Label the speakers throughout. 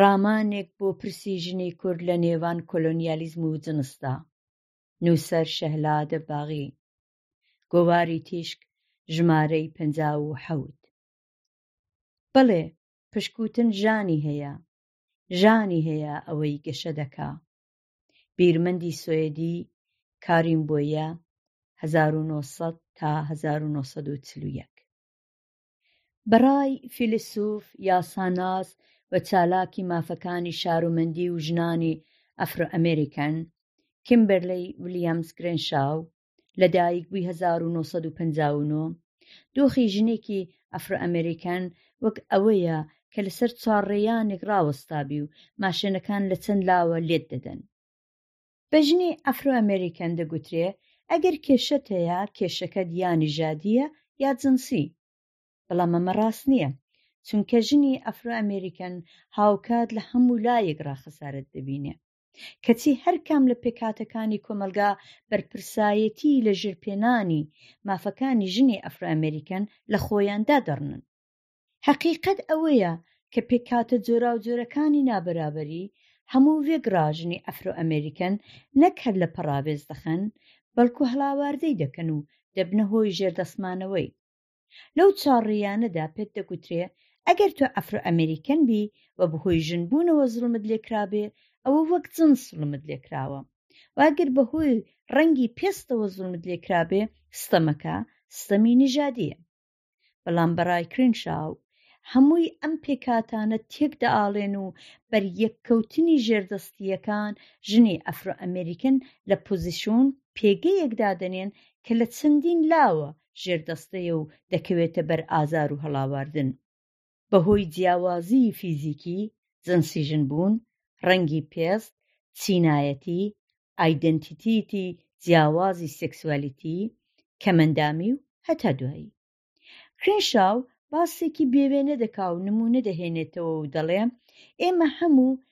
Speaker 1: ڕامانێک بۆ پرسی ژنی کورد لە نێوان کۆلۆنیالیزم و جنسدا نووسەر شەهلادە باغی گۆواری تیشک ژمارەی پ و حەوت بەڵێ پشکوتن ژانی هەیە ژانی هەیە ئەوەی گەشە دەکا بیرمەندی سوێدی کاریم بۆیە 1940 تا 1940 بەڕای فیلسوف، یاساناس و چالاکی مافەکانی شارومەندی و ژنانی ئەفرۆئەمریکن، کیمبرلی ولیامز گرێنشاو، لە دایکبووی 1959 دۆخی ژنێکی ئەفرۆئەمریکن وەک ئەوەیە کە لەسەر چوارڕێیانێک ڕاوەستابی و ماشێنەکان لە چەند لاوە لێت دەدەن. بە ژنی ئەفرۆ ئەمێریکەن دەگوترێ ئەگەر کێشەت هەیە کێشەکەت یا نژادییە یا جنسی بەڵام ئەمە ڕاست نییە چونکە ژنی ئەفرۆ ئەمێریکەن هاوکات لە هەموو لایەکڕا خەسارەت دەبینێ کەچی هەر کام لە پێکهاتەکانی کۆمەلگا بەرپرسایەتی لە ژێرپێنانی مافەکانی ژنی ئەفرۆ ئەمێریکەن لە خۆیاندا دەڕنن هەقیقەت ئەوەیە کە پێکهاتە جۆراوجۆرەکانی نابەرابەری هەموو وێک ڕاژنی ئەفرۆ ئەمێریکەن نەک هەر لە پەڕاوێز دەخەن بەڵکو هەڵاواردەی دەکەن و دەبنە هۆی ژێردەستمانەوەی. لەو چوار ڕێیانەدا پێت دەگوترێ ئەگەر تۆ ئەفرۆ ئەمێریکەن بی و بەهۆی ژن بوونەوە زوڵمت لێکرابێ ئەوە وەک جنس زوڵمت لێکراوە و گەر بەهۆی ڕەنگی پێستەوە زوڵمت لێکرابێ ستەمەکە ستەمی نژادییە. بەڵام بەڕای کرینشاو هەمووی ئەم پێکاتانە تێک دەئاڵێن و بەریەککەوتنی ژێردەستییەکان ژنی ئەفرۆ ئەمریکن لە پۆزیشون پێگەیەک دادەنێن کە لە چەندین لاوە ژێردەستەیە و دەکەوێتە بەر ئازار و هەڵاواردن بەهۆی جیاوازیی فیزیکی، جنسی ژنبوون، ڕەنگی پێست، چینایەتی، ئایدێنتیتیتی جیاوازی سێکسوالیتی، کەمئەندامی و هەتا دوایی. کرینشاو باسێکی بێوێنە دەکا و نموونە دەهێنێتەوە و دەڵێ، ئێمە هەموو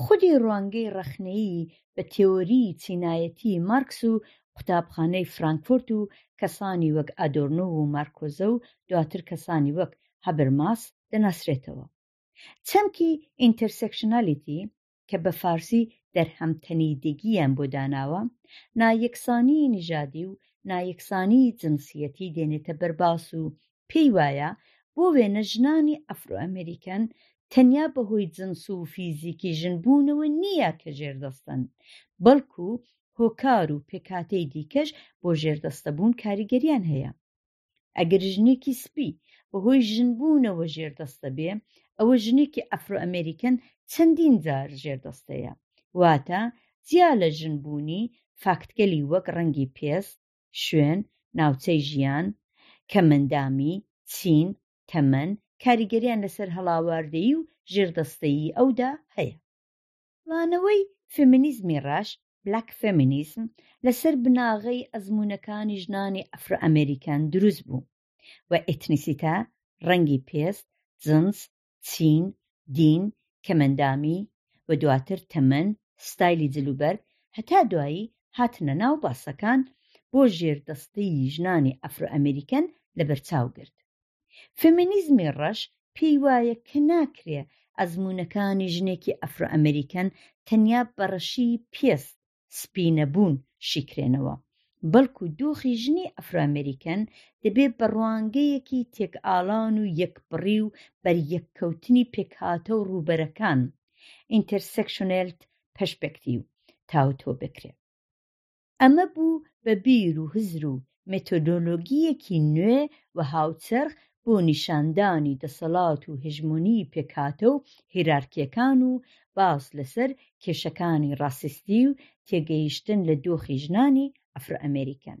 Speaker 1: خودی ڕوانگەی ڕەخنەیی بە تێۆریی چینایەتیی مارکس و قوتابخانەی فرانکفۆرت و کەسانی وەک ئادۆرنۆ و مارکۆزە و دواتر کەسانی وەک هابرماس دەناسرێتەوە. چەمکی ئینتەرسێکشنالیتی کە بە فارسی دەرهەم تەنیدگییان بۆ داناوە، نایەکسانیی نژادی و نایەکسانیی جنسییەتی دێنێتە بەر باس و پێی وایە بۆ وێنە ژنانی ئەفرۆئەمریکن تەنیا بەهۆی جنس و فیزیکی ژنبوونەوە نییە کە ژێردەستەن، بەڵکو هۆکار و پێکهاتەی دیکەش بۆ ژێردەستەبوون کاریگەریان هەیە. ئەگەر ژنێکی سپی بەهۆی ژنبوونەوە ژێردەستە بێ، ئەوە ژنێکی ئەفرۆئەمریکن چەندین جار ژێردەستەیە. واتە جیا لە ژنبوونی، فاکتگەلی وەک ڕەنگی پێست، شوێن، ناوچەی ژیان، کەمئەندامی، چین، تەمەن، کاریگەریان لەسەر هەڵاواردەیی و ژێردەستەیی ئەودا هەیە. پلانەوەی فێمینیزمی ڕەش، Black Feminism، لەسەر بناغەی ئەزموونەکانی ژنانی ئەفرۆئەمەریکان دروست بوو و ئێتنیسیتە، ڕەنگی پێست، جنس، چین، دین، کەمئەندامی و دواتر تەمەن، ستایلی جلوبەرگ، هەتا دوایی هاتنە ناو باسەکان بۆ ژێردەستەیی ژنانی ئەفرۆئەمریکەن لەبەرچاو گرت. فێمینیزمی ڕەش پێی وایە کە ناکرێ ئەزموونەکانی ژنێکی ئەفرۆئەمریکەن تەنیا بە ڕەشیی پێست سپی نەبوون شیکرێنەوە، بەڵکو دۆخی ژنی ئەفرۆئەمریکەن دەبێ بە ڕوانگەیەکی تێکئاڵان و یەکبڕی و بەریەککەوتنی پێکهاتە و ڕووبەرەکان، Intersectionality Perspective، تاوتۆ بکرێ. ئەمە بوو بە بیر و هزر و مێتۆدۆلۆگییەکی نوێ و هاوچەرخ بۆ نیشاندانی دەسەڵات و هژمونیی پێکهاتە و هیرارکییەکان و باس لەسەر کێشەکانی ڕاسیستی و تێگەیشتن لە دۆخی ژنانی ئەفرۆئەمێریکەن.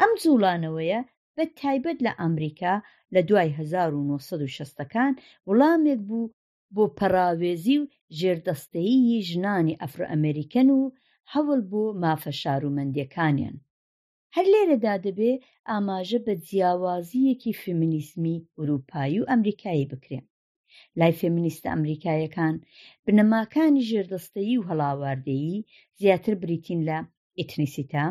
Speaker 1: ئەم جووڵانەوەیە بە تایبەت لە ئامریکا لە دوای هەزار و نۆ سەد و شەستەکان وڵامێک بوو بۆ پەڕاوێزی و ژێردەستەیی ژنانی ئەفرۆئەمێریکەن و هەوڵ بۆ مافە شارومەندییەکانیان. هەر لێرەدا دەبێ ئاماژە بە جیاوازییەکی فێمینیزمی ئورووپایی و ئەمریکایی بکرێ. لای فێمینیستە ئەمریکایەکان، بنەماکانی ژێردەستەیی و هەڵاواردەیی زیاتر بریتین لە ئیتنیسیتە،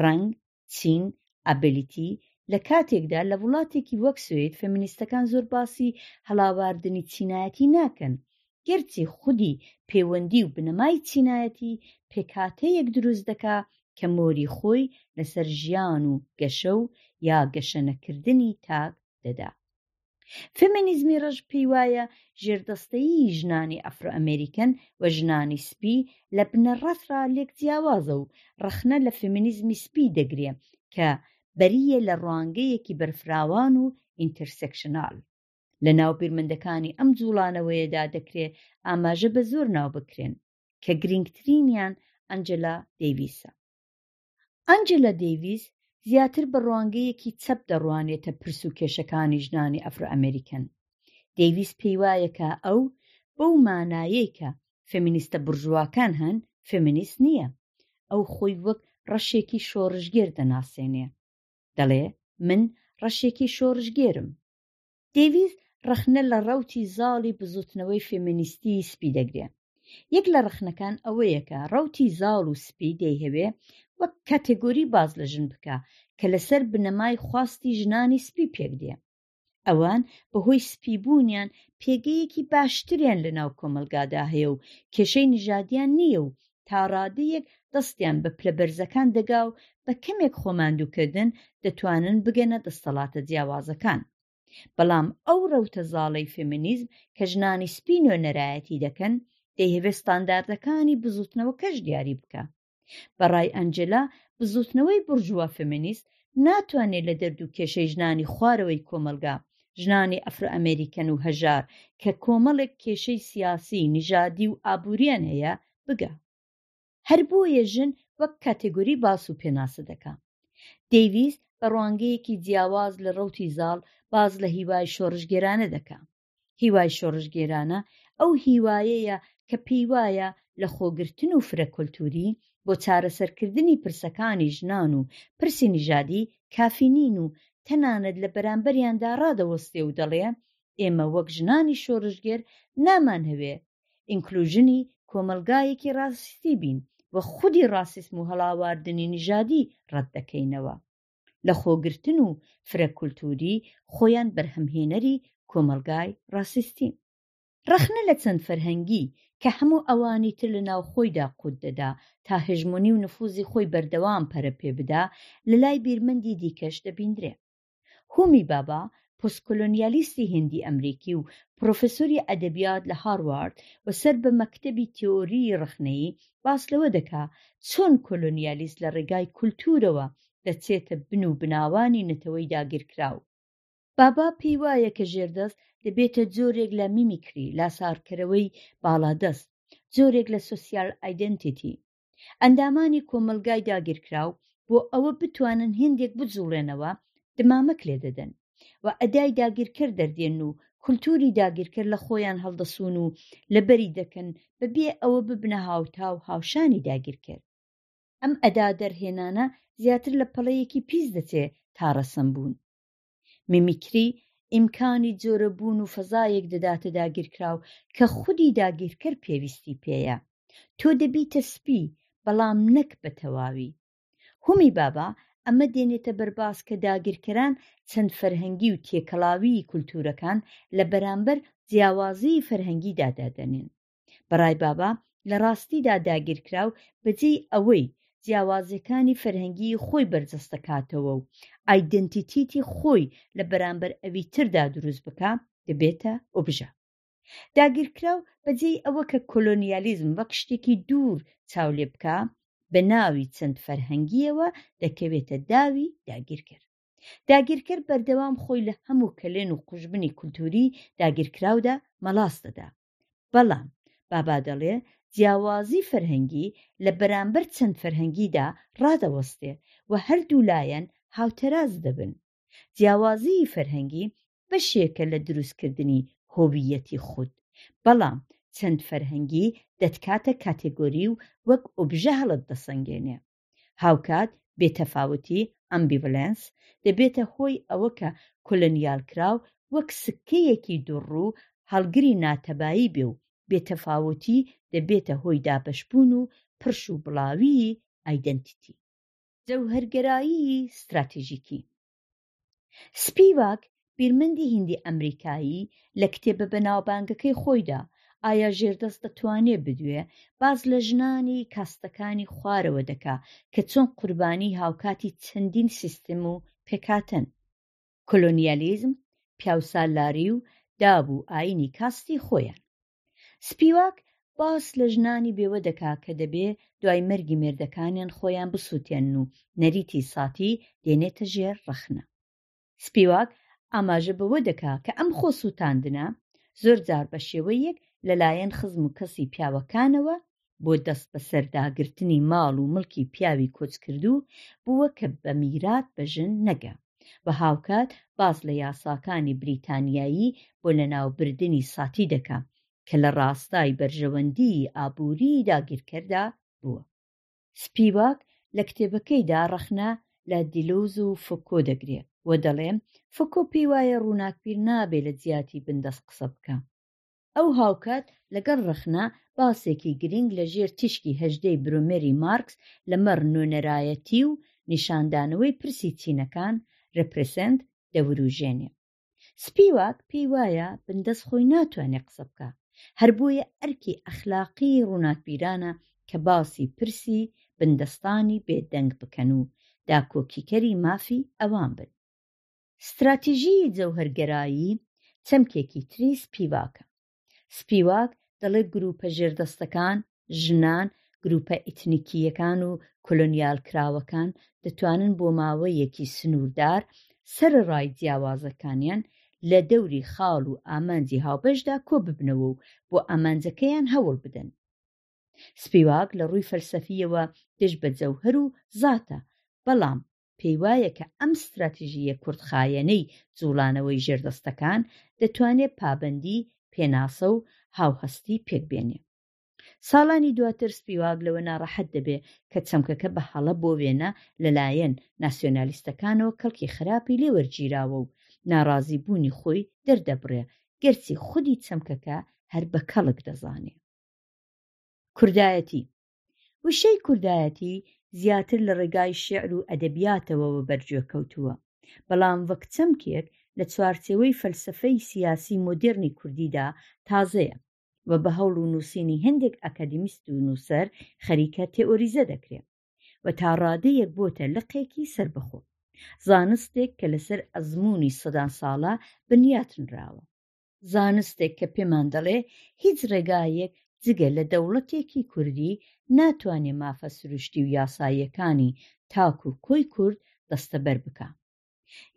Speaker 1: ڕەنگ، چین، ئابێلیتی، لە کاتێکدا لە وڵاتێکی وەک سوید فێمینیستەکان زۆر باسی هەڵاواردنی چینایەتی ناکەن، گەرچی خودی پێوەندی و بنەمای چینایەتی پێکهاتەیەک دروست دەکا کە مۆری خۆی لەسەر ژیان و گەشە و یا گەشەنەکردنی تاک دەدا. فێمینیزمی ڕەش پێی وایە ژێردەستەیی ژنانی ئەفرۆ ئەمێریکەن و ژنانی سپی لە بنەڕەتڕا لێک جیاوازە و ڕەخنە لە فێمینیزمی سپی دەگرێ کە بەرییە لە ڕوانگەیەکی بەرفراوان و ئینتەرسێکشنال. لە ناو بیرمەندەکانی ئەم جوڵانەوەیەدا دەکرێ ئاماژە بە زۆر ناو بکرێن کە گرنگترینیان ئەنجلا دەیویسە ئەنجلا دەیویس زیاتر بە ڕوانگەیەکی چەپ دەڕوانێتە پرس و کێشەکانی ژنانی ئەفرۆ ئەمریکن دەیویست پێی وایە کە ئەو بەو مانایەی کە فێمینیستە برژواکان هەن فێمینیست نییە ئەو خۆی وەک ڕەشێکی شۆڕژگێر دەناسێنێ دەڵێ من ڕەشێکی شۆڕژگێرم دەیڤیس ڕەخنە لە ڕەوتی زاڵی بزوتنەوەی فێمینیستی سپی دەگرێ یەک لە ڕەخنەکان ئەوەیە کە ڕەوتی زاڵ و سپی دەیهەوێ وەک کاتێگۆری باز لە ژن بکە کە لەسەر بنەمای خواستی ژنانی سپی پێک دێ ئەوان بەهۆی سپی بوونیان پێگەیەکی باشتریان لە ناو کۆمەلگادا هەیە و کێشەی نژادیان نییە و تا ڕادەیەک دەستیان بە پلە بەرزەکان دەگا و بە کەمێک خۆماندووکردن دەتوانن بگەنە دەستەڵاتە جیاوازەکان بەڵام ئەو ڕەوتە زاڵەی فێمینیزم کە ژنانی سپی نوێنەرایەتی دەکەن دەیهەوێت ستانداردەکانی بزوتنەوەکەش دیاری بکە بەڕای ئەنجلا بزوتنەوەی بورژوا فێمینیست ناتوانێت لە دەرد و کێشەی ژنانی خوارەوەی کۆمەڵگا، ژنانی ئەفرۆئەمێریکەن و هەژار، کە کۆمەڵێک کێشەی سیاسی، نژادی و ئابوورییان هەیە، بگا. هەر بۆیە ژن وەک کاتێگۆری باس و پێناسە دەکا. دەیڤیس بە ڕوانگەیەکی جیاواز لە ڕەوتی زاڵ، باس لە هیوای شۆڕشگێرانە دەکا. هیوای شۆڕشگێرانە ئەو هیوایەیە کە پێیوایە لە خۆگرتن و فرە کولتووری بۆ چارەسەرکردنی پرسەکانی ژنان و پرسی نژادی کافی نین و تەنانەت لە بەرامبەریاندا ڕادەوەستێ و دەڵێ ئێمە وەک ژنانی شۆڕشگێر نامانهەوێ ئینکلوژنی کۆمەڵگایەکی ڕاسیستی بین و خودی ڕاسیسم و هەڵاواردنی نژادی ڕەتدەکەینەوە. لەخۆگرتن و فرە کولتووری خۆیان بەرهەمهێنەری کۆمەڵگای ڕاسیستین. ڕەخنە لە چەند فەرهەنگی کە هەموو ئەوانی تر لەناو خۆیدا قووت دەدا تا هەژموونی و نفووزی خۆی بەردەوام پەرە پێ بدا لە لای بیرمەندی دیکەش دەبیندرێ. هومی بابا پۆستکۆلۆنیالیستی هندی ئەمریکی و پرۆفێسۆری ئەدەبیات لە هاروارد و سەر بە مەکتەبی تێۆریی ڕەخنەیی باس لەوە دەکا چۆن کۆلۆنیالیست لە ڕێگای کولتوورەوە دەچێتە بن و بناوانی نەتەوەی داگیرکراو. بابا پێی وایە کە ژێردەست دەبێتە جۆرێک لە میمیکری، لاسارکەرەوەی باڵادەست، جۆرێک لە سۆسیال ئایدێنتیتی. ئەندامانی کۆمەڵگای داگیرکراو بۆ ئەوە بتوانن هێندێک بجووڵێنەوە دمامک لێدەدەن و ئەدای داگیرکەر دەردێن و کولتووری داگیرکەر لە خۆیان هەڵدەسوون و لەبەری دەکەن بەبێ ئەوە ببنە هاوتا و هاوشانی داگیرکەر. ئەم ئەدا دەرهێنانە زیاتر لە پەڵەیەکی پیس دەچێ تا ڕەسەن بوون. میمیکری ئیمکانی جۆرە بوون و فەزایەک دەداتە داگیرکراو کە خودی داگیرکەر پێویستی پێیە. تۆ دەبیتە سپی، بەڵام نەک بە تەواوی. هومی بابا ئەمە دێنێتە بەر باس کە داگیرکەران چەند فەرهەنگی و تێکەڵاویی کولتوورەکان لە بەرامبەر جیاوازیی فەرهەنگیدا دادەنێن. بەڕای بابا لە ڕاستیدا داگیرکراو بەجێی ئەوەی جیاوازیەکانی فەرهەنگی خۆی بەرجەستەکاتەوە و ئایدنتیتیتی خۆی لە بەرامبەر ئەوی تردا دروست بکە دەبێتە ئۆبژە داگیرکراو بەجێی ئەوە کە کۆلۆنیالیزم وەک شتێکی دوور چاو لێ بکە بە ناوی چەند فەرهەنگیەوە دەکەوێتە داوی داگیرکەر داگیرکەر بەردەوام خۆی لە هەموو کەلێن و قوژبنی کولتوری داگیرکراودا مەڵاس دەدا بەڵام بابا دەڵێ جیاوازی فەرهەنگی لە بەرامبەر چەند فەرهەنگیدا ڕادەوەستێ و هەردوو لایەن هاوتەراز دەبن جیاوازیی فەرهەنگی بەشێکە لە دروستکردنی هۆویەتی خود بەڵام چەند فەرهەنگی دەتکاتە کاتێگۆری و وەک ئۆبژە هەڵت دەسەنگێنێ هاوکات بێتەفاوتی، Ambivalence، دەبێتە هۆی ئەوە کە کۆلۆنیالکراو وەک سکەیەکی دوڕڕوو هەڵگری ناتەبایی بێ و بێتەفاوتی دەبێتە هۆی دابەشبوون و پڕش و بڵاویی ئایدەنتیتی. جەوهەرگەرایی ستراتێژیکی، سپیواک بیرمەندی هیندی ئەمریکایی لە کتێبە بەناوبانگەکەی خۆیدا ئایا ژێردەست دەتوانێ بدوێ باز لە ژنانی کاستەکانی خوارەوە دەکا کە چۆن قوربانی هاوکاتی چەندین سیستم و پێکاتەن کۆلۆنیالیزم پیاوسالاری و داب و ئاینی کاستی خۆیان سپیواک باس لە ژنانی بێوە دەکا کە دەبێ دوای مەرگی مێردەکانیان خۆیان بسووتێنن و نەریتی ساتی دێنێتە ژێر ڕەخنە. سپیواک ئاماژە بەوە دەکا کە ئەم خۆسووتاندنە زۆرجار بە شێوەیەک لەلایەن خزم و کەسی پیاوەکانەوە بۆ دەستبەسەرداگرتنی ماڵ و مڵکی پیاوی کۆچکردوو بووە کە بە میرات بە ژن نەگا و هاوکات باس لە یاساکانی بریتانیایی بۆ لەناوبردنی ساتی دەکا کە لە ڕاستای بەرژەوەندیی ئابووریی داگیرکەردا بووە. سپیواک لە کتێبەکەیدا ڕەخنە لە دیلوز و فوکۆ دەگرێ و دەڵێ، فوکۆ پێی وایە ڕووناکبیر نابێ لە جیاتی بندەست قسە بکا. ئەو هاوکات لەگەڵ ڕەخنە باسێکی گرینگ لە ژێر تیشکی هەژدەی برۆمێری مارکس لە مەڕ نوێنەرایەتی و نیشاندانەوەی پرسی چینەکان، Represent، دەوروژێنێ. سپیواک پێی وایە بندەست خۆی ناتوانێ قسە بکا، هەر بۆیە ئەرکی ئەخلاقی ڕووناکبیرانە کە باسی پرسی بندەستانی بێدەنگ بکەن و داکۆکیکەری مافی ئەوان بن. ستراتیژیی جەوهەرگەرایی چەمکێکی تری سپیواکە. سپیواک دەڵێت گرووپە ژێردەستەکان، ژنان، گرووپە ئیتنیکییەکان و کۆلۆنیالکراوەکان دەتوانن بۆ ماوەیەکی سنووردار سەرەڕای جیاوازەکانیان لە دەوری خاڵ و ئامانجی هاوبەشدا کۆ ببنەوە و بۆ ئامانجەکەیان هەوڵ بدەن. سپیواک لە ڕووی فەلسەفییەوە دژ بە جەوهەر و زاتە، بەڵام پێی وایە کە ئەم ستراتیژییە کورتخایەنەی جووڵانەوەی ژێردەستەکان دەتوانێ پابەندی، پێناسە و هاوهەستی پێک بێنێ. ساڵانی دواتر سپیواک لەوە ناڕەحەت دەبێ کە چەمکەکە بە هەڵە بۆ وێنە لە لایەن ناسیۆنالیستەکانەوە کەڵکی خراپی لێ وەرگیراوە و ناڕازی بوونی خۆی دەردەبڕێ گەرچی خودی چەمکەکە هەر بە کەڵک دەزانێ. کوردایەتی، وشەی کوردایەتی زیاتر لە ڕێگای شیعر و ئەدەبیاتەوە وەبەرجێ کەوتووە، بەڵام وەک چەمکێک لە چوارچێوەی فەلسەفەی سیاسی مۆدێرنی کوردیدا تازەیە و بە هەوڵ و نووسینی هەندێک ئەکادیمیست و نووسەر خەریکە تێئۆریزە دەکرێ و تا ڕادەیەک بۆتە لقێکی سەربەخۆ زانستێک کە لەسەر ئەزموونی سەدان ساڵە بنیاتنراوە. زانستێک کە پێمان دەڵێ هیچ ڕێگایەک جگە لە دەوڵەتێکی کوردی ناتوانێ مافە سروشتی و یاساییەکانی تاک و کۆی کورد دەستەبەر بکا.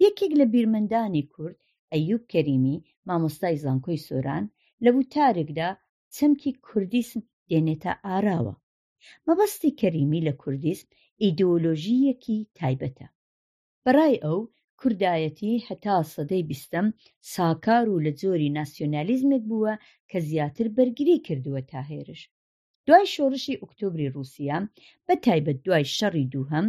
Speaker 1: یەکێک لە بیرمەندانی کورد ئەیوب کەریمی مامۆستای زانکۆی سۆران لە وتارێکدا چەمکی کوردیسم دێنێتە ئاراوە. مەبەستی کەریمی لە کوردیسم ئیدۆلۆژییەکی تایبەتە. بەڕای ئەو، کوردایەتی هەتا سەدەی بیستەم ساکار و لە جۆری ناسیۆنالیزمێک بووە کە زیاتر بەرگری کردووە تا هێرش. دوای شۆڕشی ئوکتۆبری ڕووسیە، بە تایبەت دوای شەڕی دووهەم،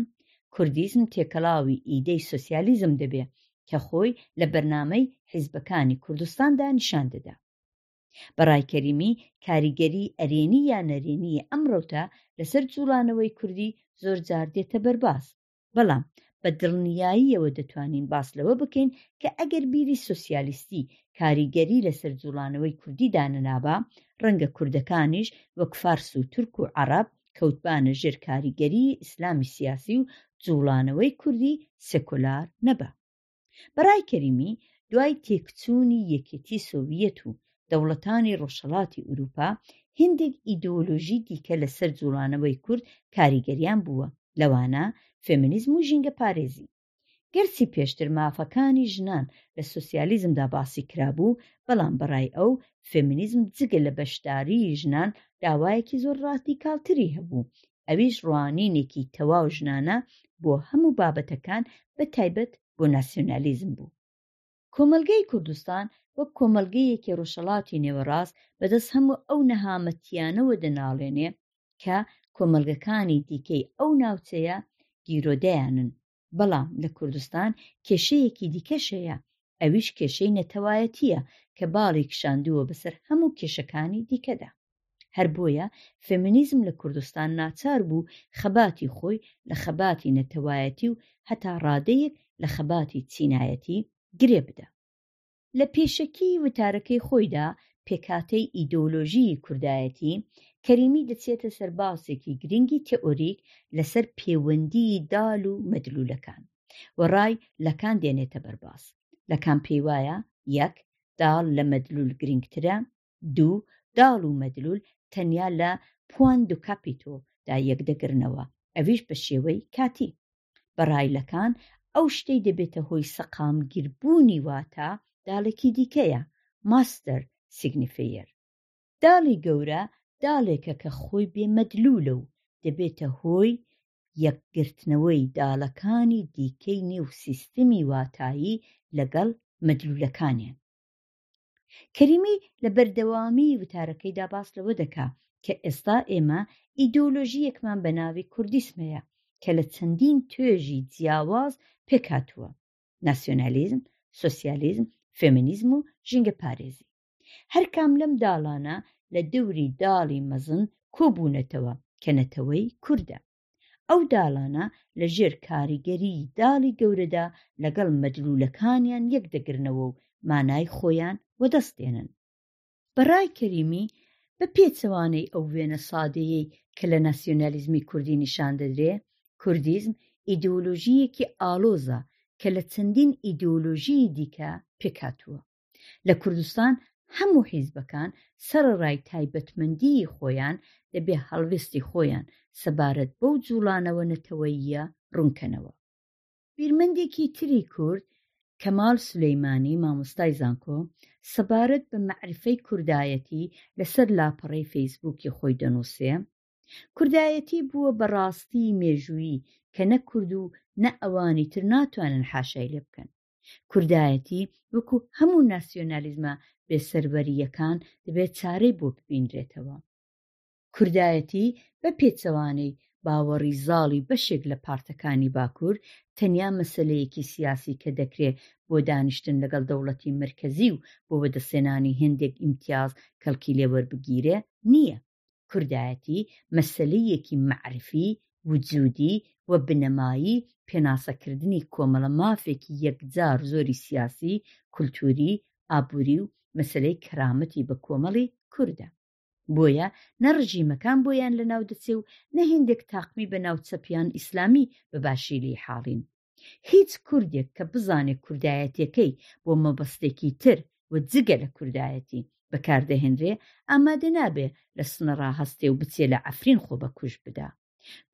Speaker 1: کوردیزم تێکەڵاوی ئیدەی سۆسیالیزم دەبێ کە خۆی لە بەرنامەی حیزبەکانی کوردستاندا نیشان دەدا. بەڕای کەریمی، کاریگەریی ئەرێنی یا نەرێنیی ئەم ڕەوتە لەسەر جووڵانەوەی کوردی زۆرجار دێتە بەرباس. بەڵام بە دڵنیاییەوە دەتوانین باس لەوە بکەین کە ئەگەر بیری سۆسیالیستی کاریگەری لەسەر جوڵانەوەی کوردی دانەنابا ڕەنگە کوردەکانیش وەک فارس و تورک و عەڕەب کەوتبانە ژێر کاریگەری ئیسلامی سیاسی و جوڵانەوەی کوردی سێکۆلار نەبا. بەڕای کەریمی دوای تێکچوونی یەکێتی سۆڤیەت و دەوڵەتانی ڕۆژهەڵاتی ئوروپا هندێک ئیدۆلۆژی دیکە لەسەر جوڵانەوەی کورد کاریگەریان بووە لەوانە فێمینیزم و ژینگە پارێزی گەرچی پێشتر مافەکانی ژنان لە سوسیالیزمدا باسی کرابوو بەڵام بەڕای ئەو فێمینیزم جگە لە بەشداری ژنان داوایەکی زۆر ڕاستی کاڵتری هەبوو ئەویش ڕوانینێکی تەواو ژنانە بۆ هەموو بابەتەکان بە تایبەت بۆ ناسیۆنالیزم بوو. کۆمەڵگەی کوردستان وەک کۆمەڵگەیەکی ڕۆژهەڵاتی نێوەڕاست بەدەست هەموو ئەو نەهامەتییانەوە دەناڵێنێ کە کۆمەڵگەکانی دیکەی ئەو ناوچەیە گیرۆدەیانن. بەڵام لە کوردستان کێشەیەکی دیکەش هەیە، ئەویش کێشەی نەتەوایەتییە کە باڵی کشاندووە بەسەر هەموو کێشەکانی دیکەدا. هەر بۆیە فێمینیزم لە کوردستان ناچار بوو خەباتی خۆی لە خەباتی نەتەوایەتی و هەتا ڕادەیەک لە خەباتی چینایەتی گرێ بدا. لە پێشەکیی وتارەکەی خۆیدا پێکهاتەی ئیدۆلۆژیی کوردایەتی، کەریمی دەچێتە سەر باسێکی گرنگی تێئۆریک لەسەر پێوەندیی دال و مەدلوولەکان و ڕای لەکان دێنێتە بەر باس، لەکان پێی وایە، یەک، دال لە مەدلوول گرنگترە، دوو، دال و مەدلول تەنیا لە، پوان دو کاپیتو، دا یەکدەگرنەوە، ئەویش بە شێوەی کاتی. بە ڕای لەکان، ئەو شتەی دەبێتە هۆی سەقامگیربوونی واتا دالێکی دیکەیە، ماستەر سیگنیفەیەر. دالی گەورە دالێکە کە خۆی بێ مەدلولە و دەبێتە هۆی یەکگرتنەوەی دالەکانی دیکەی نێو سیستمی واتایی لەگەڵ مەدلولەکانیان. کەریمی لە بەردەوامیی وتارەکەیدا باس لەوە دەکا کە ئێستا ئێمە ئیدۆلۆژییەکمان بە ناوی کوردیسم هەیە کە لە چەندین توێژی جیاواز پێک هاتووە، ناسیۆنالیزم، سۆسیالیزم، فێمینیزم و ژینگەپارێزی. هەر کام لەم داڵانە لە دەوری داڵی مەزن کۆ بوونەتەوە کە نەتەوەی کوردە. ئەو داڵانە لە ژێر کاریگەری داڵی گەورەدا لەگەڵ مەدلولەکانیان یەک دەگرنەوە و مانای خۆیان وەدەست دێنن بەڕای کەریمی بە پێچەوانەی ئەو وێنە سادەیەی کە لە ناسیۆنالیزمی کوردی نیشان دەدرێ کوردیزم ئیدۆلۆژییەکی ئاڵۆزە کە لە چەندین ئیدۆلۆژیی دیکە پێکهاتووە لە کوردستان هەموو حیزبەکان سەرەڕای تایبەتمەندیی خۆیان دەبێ هەڵوێستی خۆیان سەبارەت بەو جووڵانەوە نەتەوەییە ڕوونکەنەوە. بیرمەندێکی تری کورد کەمال سولەیمانی مامۆستای زانکۆ سەبارەت بە مەعریفەی کوردایەتی لەسەر لاپەڕەی فەیسبووکی خۆی دەنووسێ، کوردایەتی بووە بە ڕاستیی مێژوویی کە نە کورد و نە ئەوانی تر ناتوانن حاشای لێ بکەن. کوردایەتی وەکو هەموو ناسیۆنالیزمە بێسەروەرییەکان دەبێت چارەی بۆ ببینرێتەوە کوردایەتی بە پێچەوانەی باوەڕی زاڵی بەشێک لە پارتەکانی باکوور تەنیا مەسلەیەکی سیاسی کە دەکرێ بۆ دانیشتن لەگەڵ دەوڵەتی مرکزی و بۆ بەدەستێنانی هێندێک ئیمتیاز کەڵکی لێوەربگیرێ نییە کوردایەتی مەسەلەیەکی مەعریفی، وجودی، و بنەمایی، پێناسەکردنی کۆمەڵە مافێکی یەکجار زۆری سیاسی، کولتووری، ئابووری و مەسەلەی کەرامەتی بە کۆمەڵی کوردە. بۆیە نە ڕژیمەکان بۆیان لەناو دەچێ و نە هێندێک تاقمی بە ناوچەپیان ئیسلامی بە باشی لێی حاڵین. هیچ کوردێک کە بزانێت کوردایەتیەکەی بۆ مەبەستێکی تر و جگە لە کوردایەتی بەکاردەهێنرێ ئامادە نابێ لە سنە ڕاهەستێ و بچێ لە عفرین خۆ بە کوش بدا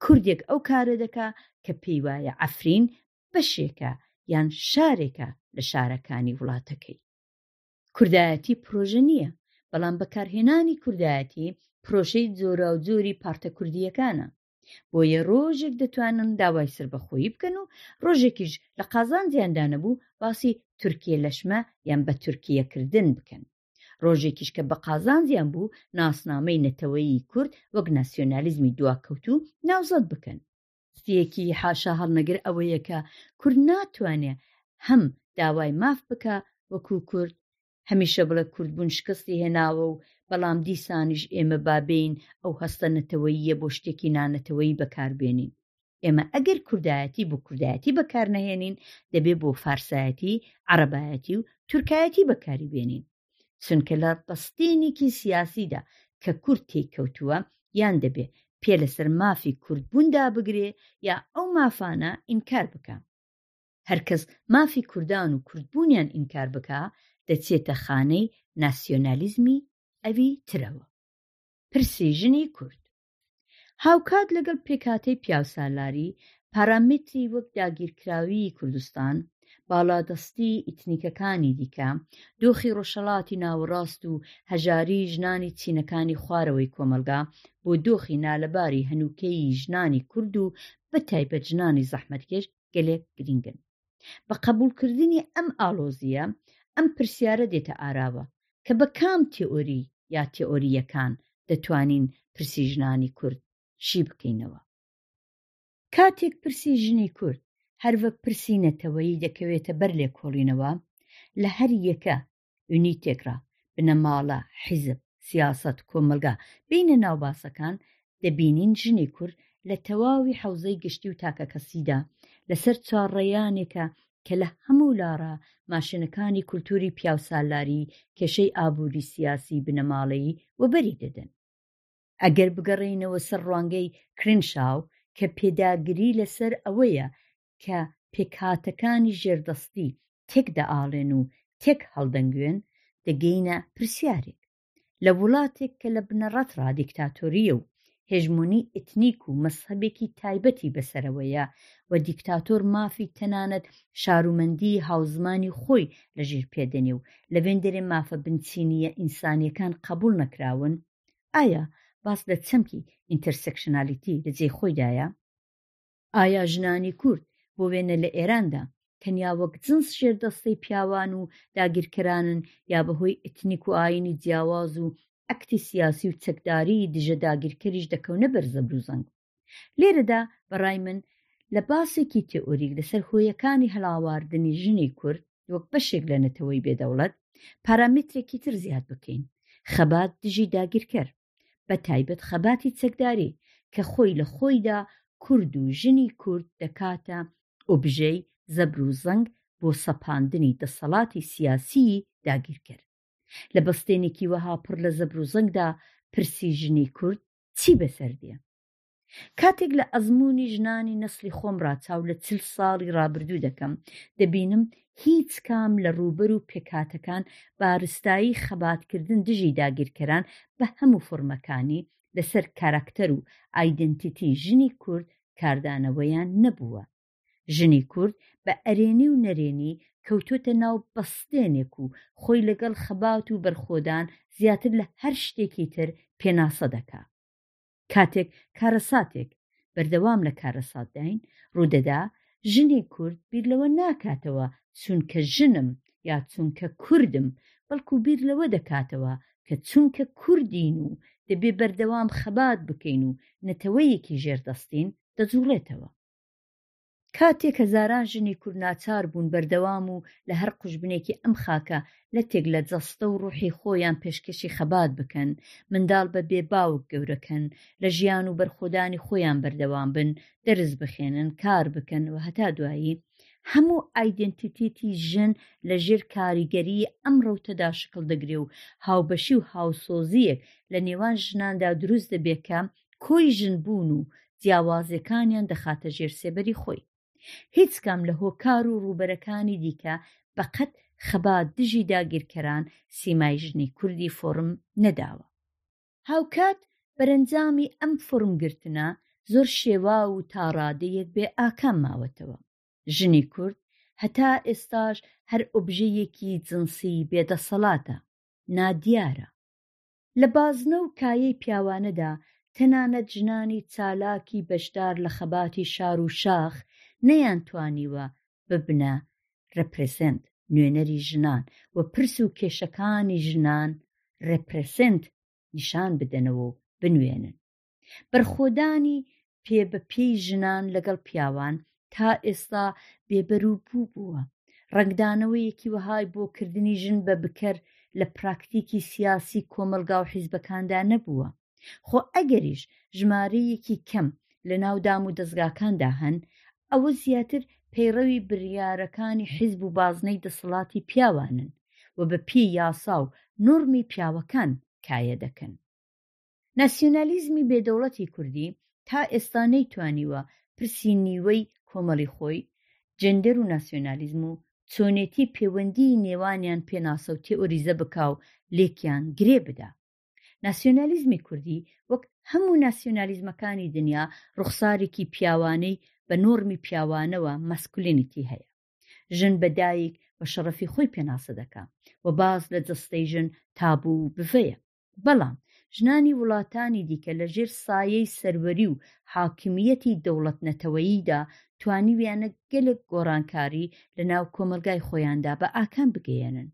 Speaker 1: کوردێک ئەو کارە دەکا کە پێی وایە عفرین بەشێکە یان شارێکە لە شارەکانی وڵاتەکەی کوردایەتی پرۆژە نییە بەڵام بەکارهێنانی کوردایەتی پرۆژەی جۆرا و جۆری پارتە کوردیەکانە بۆیە ڕۆژێک دەتوانن داوای سربەخۆیی بکەن و ڕۆژێکیش لە قازانجیاندا نەبوو باسی تورکیە لەشمە یان بە تورکیەکردن بکەن ڕۆژێکیش کە بە قازانجیان بوو ناسنامەی نەتەوەیی کورد وەک ناسیۆنالیزمی دواکەوت و ناوزەد بکەن سیەکی حاشا هەڵنەگر ئەوەیە کە کورد ناتوانێ هەم داوای ماف بکە وەکو کورد هەمیشە بڵێ کوردبوون شکستی هێناوە و بەڵام دیسانیش ئێمە با بێین ئەو هەستە نەتەوەییە بۆ شتێکی نانەتەوەیی بەکار بێنین. ئێمە ئەگەر کوردایەتی بۆ کوردایەتی بەکار نەهێنین دەبێ بۆ فارسایەتی، عەڕەبایەتی و تورکایەتی بەکاری بێنین. چونکە لە ڕستێنێکی سیاسیدا کە کورد تێی کەوتووە یان دەبێ پێ لەسەر مافی کوردبوون دابگرێ یا ئەو مافانە ئینکار بکا. هەرکەس مافی کوردان و کوردبوونیان ئینکار بکا دەچێتە خانەی ناسیۆنالیزمی ئەوی ترەوە. پرسی ژنی کورد هاوکات لەگەڵ پێکهاتەی پیاوسالاری پارامتری وەک داگیرکراویی کوردستان، باڵادەستیی ئیتنیکەکانی دیکە، دۆخی ڕۆژهەڵاتی ناوەڕاست و هەژاریی ژنانی چینەکانی خوارەوەی کۆمەڵگا بۆ دۆخی نالەباری هەنووکەیی ژنانی کورد و بەتایبەت ژنانی زەحمەتکێش گەلێک گرینگن بە قبوڵکردنی ئەم ئاڵۆزییە ئەم پرسیارە دێتە ئاراوە کە بە کام تێئۆری یا تێئۆرییەکان دەتوانین پرسی ژنانی کورد شی بکەینەوە کاتێک پرسی ژنی کورد هەروەک پرسی نەتەوەیی دەکەوێتە بەر لێکۆڵینەوە لە هەر یەکە ئونیتێکڕا، بنەماڵە، حیزب، سیاسەت، کۆمەڵگا، بێینە ناو باسەکان، دەبینین ژنی کورد لە تەواوی حەوزەی گشتی و تاکەکەسیدا، لەسەر چوار ڕێیانێکە کە لە هەموو لاڕا ماشێنەکانی کولتووری پیاوسالاری، کێشەی ئابووری، سیاسی، بنەماڵەیی وەبەری دەدەن. ئەگەر بگەڕێینەوە سەر ڕوانگەی کرینشاو کە پێداگری لەسەر ئەوەیە کە پێکهاتەکانی ژێردەستی تێک دەئاڵێن و تێک هەڵدەنگوێن دەگەینە پرسیارێک لە وڵاتێک کە لە بنەڕەت ڕادیکتاتۆریە و هێژمونی ئتنیک و مەسەبێکی تایبەتی بەسەرەوەیە و دیکتاتۆر مافی تەنانەت شارومەندی هاوزمانی خۆی لە ژیر پێدەنێ و لە بێندەرێ مافە بنچینیە ئینسانیەکان قبول نەکراون ئایا باس لە چەمکی ئینتەرسەکشنالیتی لە جێ خۆیدایە ئایا ژنانی کورد بۆ وێنە لە ئێراندا تەنیا وەک جنس ژێر دەستەی پیاوان و داگیرکەرانن یا بەهۆی ئتنیک و ئاینی جیاواز و ئەکتی سیاسی و چەکداری دژە داگیرکەریش دەکەونە بەرزە بروزەنگ لێرەدا بەڕای من لە باسێکی تئۆریک لەسەر هۆیەکانی هەڵاواردنی ژنی کورد وەک بەشێک لە نەتەوەی بێدەوڵەت پارامترێکی تر زیاد بکەین خەبات دژی داگیرکەر بە تایبەت خەباتی چەکداری کە خۆی لە خۆیدا کورد و ژنی کورد دەکاتە ئۆبژەی زەبر و زەنگ بۆ سەپاندنی دەسەڵاتی سیاسی داگیرکەر لە بەستێنێکی وەها پڕ لە زەبر و زەنگدا پرسی ژنی کورد چی بەسەر دێ کاتێک لە ئەزموونی ژنانی نەسلی خۆم ڕاچاو لە چل ساڵی ڕابردوو دەکەم دەبینم هیچ کام لە ڕووبەر و پێکاتەکان بارستایی خەباتکردن دژی داگیرکەران بە هەموو فۆرمەکانی لەسەر کاراکتەر و ئایدنتیتی ژنی کورد کاردانەوەیان نەبووە ژنی کورد بە ئەرێنی و نەرێنی کەوتۆتە ناو بەستێنێک و خۆی لەگەڵ خەبات و بەرخۆدان زیاتر لە هەر شتێکی تر پێناسە دەکا کاتێک کارەساتێک بەردەوام لە کارەساتداین ڕوودەدا ژنی کورد بیر لەوە ناکاتەوە چونکە ژنم یا چونکە کوردم بەڵکو بیر لەوە دەکاتەوە کە چونکە کوردین و دەبێ بەردەوام خەبات بکەین و نەتەوەیەکی ژێردەستین دەجوڵێتەوە کاتێک هەزاران ژنی کورد ناچار بوون بەردەوام و لە هەر قوژبنێکی ئەم خاکە لەتێک لە جەستە و ڕوحی خۆیان پێشکەشی خەبات بکەن، منداڵ بە بێ باوک گەورەکەن، لە ژیان و بەرخۆدانی خۆیان بەردەوام بن، دەرس بخێنن، کار بکەن و هەتا دوایی، هەموو ئایدێنتیتێتی ژن لە ژێر کاریگەریی ئەم ڕەوتەدا شکڵ دەگرێ و هاوبەشی و هاوسۆزییەک لە نێوان ژناندا دروست دەبێ کە کۆی ژن بوون و جیاوازیەکانیان دەخاتە ژێر سێبەری خۆی هیچ کام لە هۆکار و ڕووبەرەکانی دیکە بەقەت خەبات دژی داگیرکەران سیمای ژنی کوردی فۆرم نەداوە هاوکات بەرەنجامی ئەم فۆرم گرتنە زۆر شێوا و تا ڕادەیەک بێ ئاکام ماوەتەوە ژنی کورد هەتا ئێستاش هەر ئۆبژەیەکی جنسی بێدەسەڵاتە نادیارە لە بازنە و کایەی پیاوانەدا تەنانەت ژنانی چالاکی بەشدار لە خەباتی شار و شاخ نەیانتوانیوە ببنە Represent، نوێنەری ژنان، و پرس و کێشەکانی ژنان Represent نیشان بدەنەوە و بنوێنن. بەرخۆدانی پێ بە پێی ژنان لەگەڵ پیاوان تا ئێستا بێبەروبوو بووە ڕنگدانەوەیەکی وەهای بۆ کردنی ژن بە بکەر لە پراکتیکی سیاسی کۆمەلگا و حیزبەکاندا نەبووە خۆ ئەگەریش ژمارەیەکی کەم لە ناو دام و دەستگاکاندا هەن ئەوە زیاتر پەیڕەوی بریارەکانی حیزب و بازنەی دەسەڵاتی پیاوانن و بە پێی یاسا و نۆرمی پیاوەکان کایە دەکەن ناسیونالیزمی بێدەوڵەتی کوردی تا ئێستا نەیتوانیوە پرسی نیوەی کۆمەڵی خۆی، جێندەر و ناسیونالیزم و چۆنێتی پێوەندیی نێوانیان پێناسە و تێئۆریزە بکا و لێکیان گرێ بدا. ناسیونالیزمی کوردی وەک هەموو ناسیونالیزمەکانی دنیا ڕوخسارێکی پیاوانەی بە نۆڕمی پیاوانەوە، ماسکولینیتی، هەیە. ژن بە دایک و شەڕەفی خۆی پێناسە دەکا و باس لە جەستەی ژن تابوو و بڤەیە. بەڵام ژنانی وڵاتانی دیکە لە ژێر سایەی سەروەری و حاکمیەتی دەوڵەت نەتەوەییدا توانیویانە گەلێک گۆڕانکاری لە ناو کۆمەلگای خۆیاندا بە ئاکام بگەیەنن